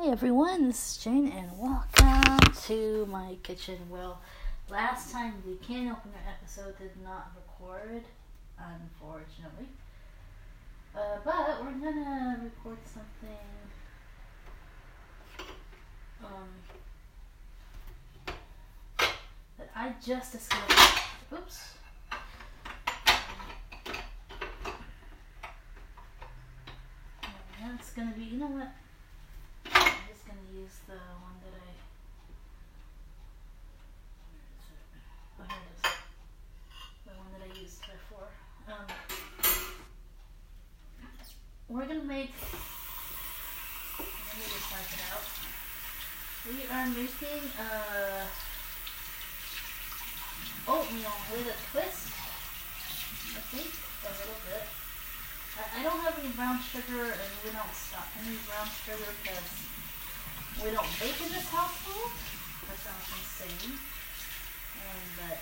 Hi everyone, this is Jane and welcome to my kitchen. Well, last time the can opener episode did not record, unfortunately. Uh, but we're gonna record something um, that I just discovered. Oops. It's gonna be, you know what? Use the one that I. Oh. The one that I used before. Um, we're gonna make. Let me just type it out. We are making uh, oatmeal with a twist. I think a little bit. I, I don't have any brown sugar and we don't stock any brown sugar because we don't bake in this household. That sounds insane. Um, but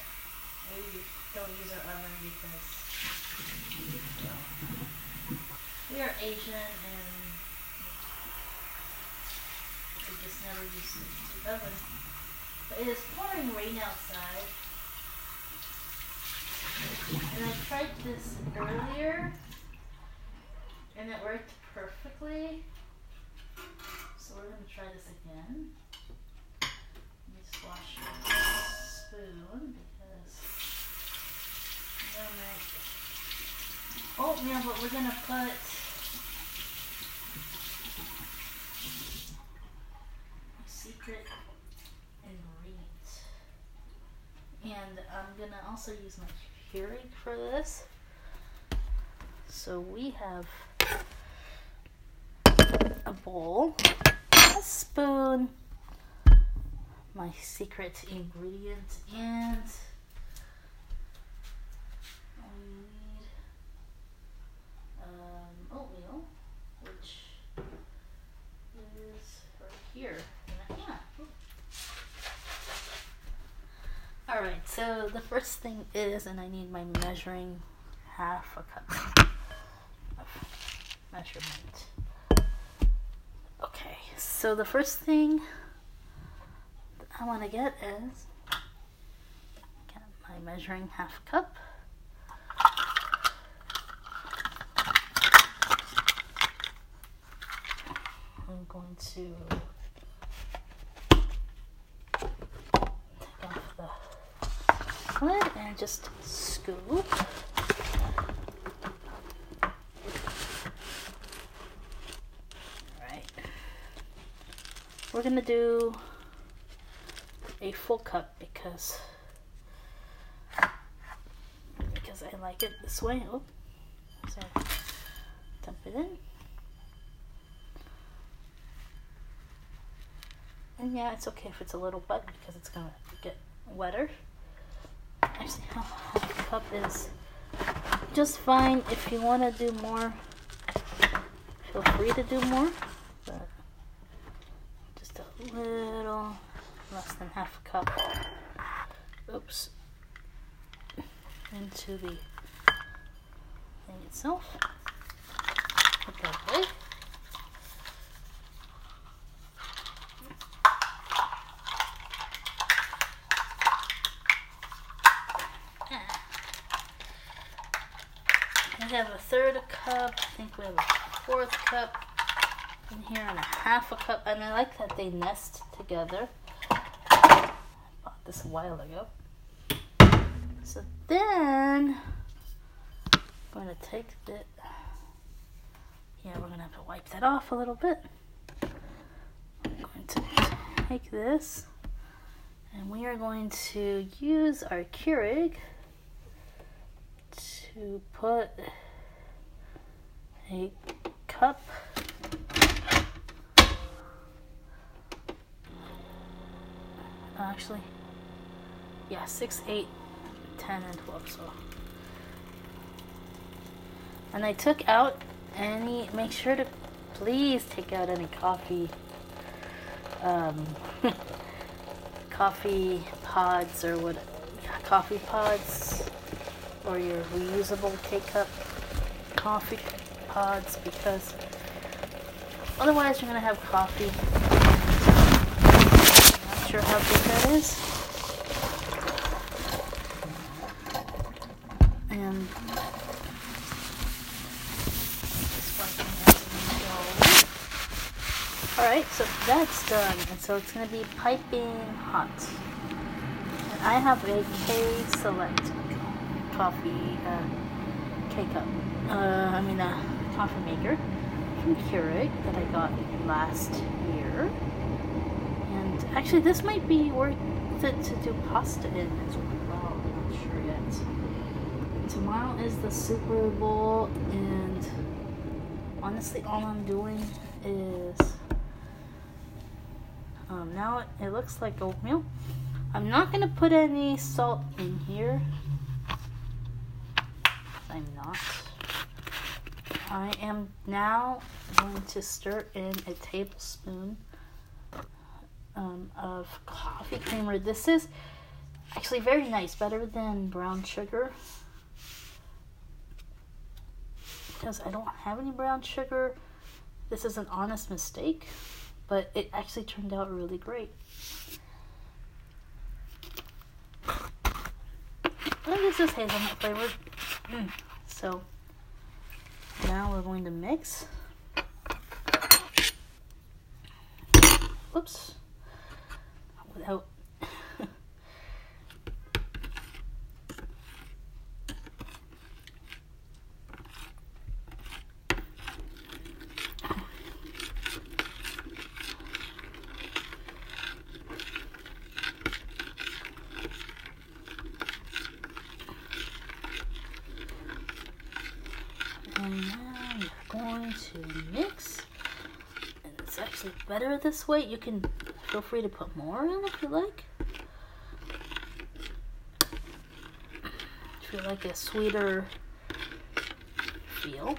we don't use our oven because well, we are Asian and we just never use the oven. But it is pouring rain outside. And I tried this earlier and it worked perfectly. We're gonna try this again. Let me just wash my spoon because I'm gonna make oatmeal, but we're gonna put my secret ingredient. And I'm gonna also use my Keurig for this. So we have a bowl, spoon, my secret ingredient, and need um, oatmeal, which is right here. All right. So the first thing is, and I need my measuring half a cup of measurement. So the first thing I want to get is get my measuring half cup. I'm going to take off the lid and just scoop. Alright. We're gonna do a full cup because because I like it this way. Oh, so dump it in. And yeah, it's okay if it's a little wet because it's gonna get wetter. Actually, half a cup is just fine. If you want to do more, feel free to do more. Little less than half a cup. Oops. Into the thing itself. Put that away. Ah. We have a third cup. I think we have a fourth cup in here and a half a cup. And I like that they nest together. I bought this a while ago. So then I'm going to take the yeah, we're gonna have to wipe that off a little bit. I'm going to take this and we are going to use our Keurig to put a cup actually yeah 6 8 10 and 12 so. And I took out any make sure to please take out any coffee um, coffee pods or what coffee pods or your reusable K-cup coffee pods because otherwise you're gonna have coffee sure how big that is. And Alright, so that's done. And so it's going to be piping hot. And I have a K Select coffee, uh, K cup. Uh, I mean, a coffee maker from Keurig that I got last year. Actually, this might be worth it to do pasta in as well. I'm not sure yet. Tomorrow is the Super Bowl, and honestly, all I'm doing is um, now it looks like oatmeal. I'm not to put any salt in here. I'm not. I am now going to stir in a tablespoon um, of coffee creamer. This is actually very nice, better than brown sugar. Because I don't have any brown sugar. This is an honest mistake, but it actually turned out really great. And this is hazelnut flavored. Mm. So now we're going to mix. Whoops. Without And now you're going to mix. And it's actually better this way. You can feel free to put more in if you like. If you like a sweeter feel.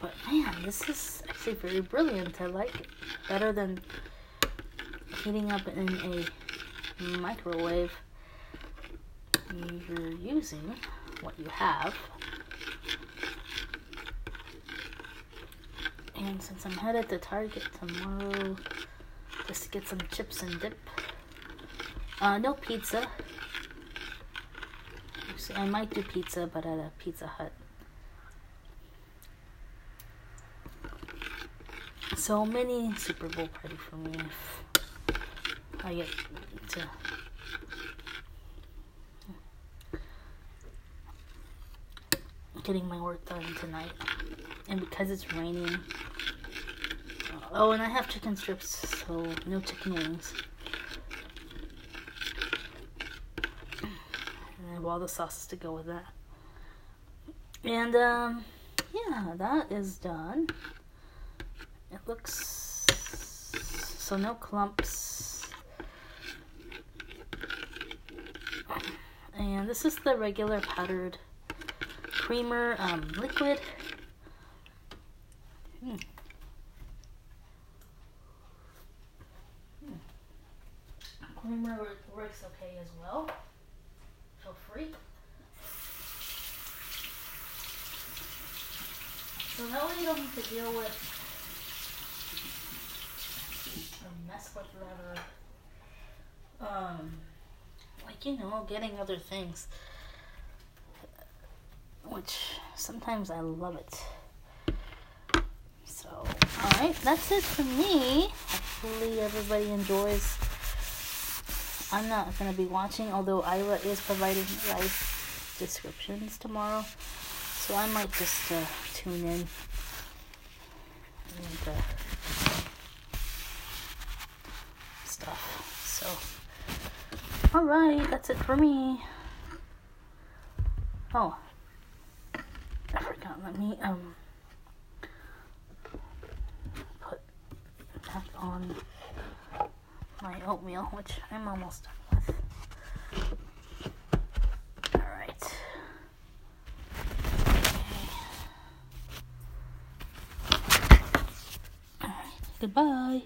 But man, this is actually very brilliant. I like it. Better than heating up in a microwave. You're using what you have. And since I'm headed to Target tomorrow just to get some chips and dip, uh, no pizza. I might do pizza, but at a Pizza Hut. So many Super Bowl party for me if I get to getting my work done tonight. And because it's raining. Oh, and I have chicken strips, so no chicken wings. And I have all the sauces to go with that. And, um, yeah, that is done. It looks so no clumps. And this is the regular powdered creamer um, liquid. Hmm. Creamer works okay as well. Feel free. So that way you don't have to deal with mess with whatever, um, like you know, getting other things sometimes I love it. So, alright, that's it for me. Hopefully, everybody enjoys. I'm not going to be watching, although Aira is providing live descriptions tomorrow. So, I might just uh, tune in and uh, stuff. So, alright, that's it for me. Oh, let me um put back on my oatmeal, which I'm almost done with. Alright. Okay. Alright, goodbye.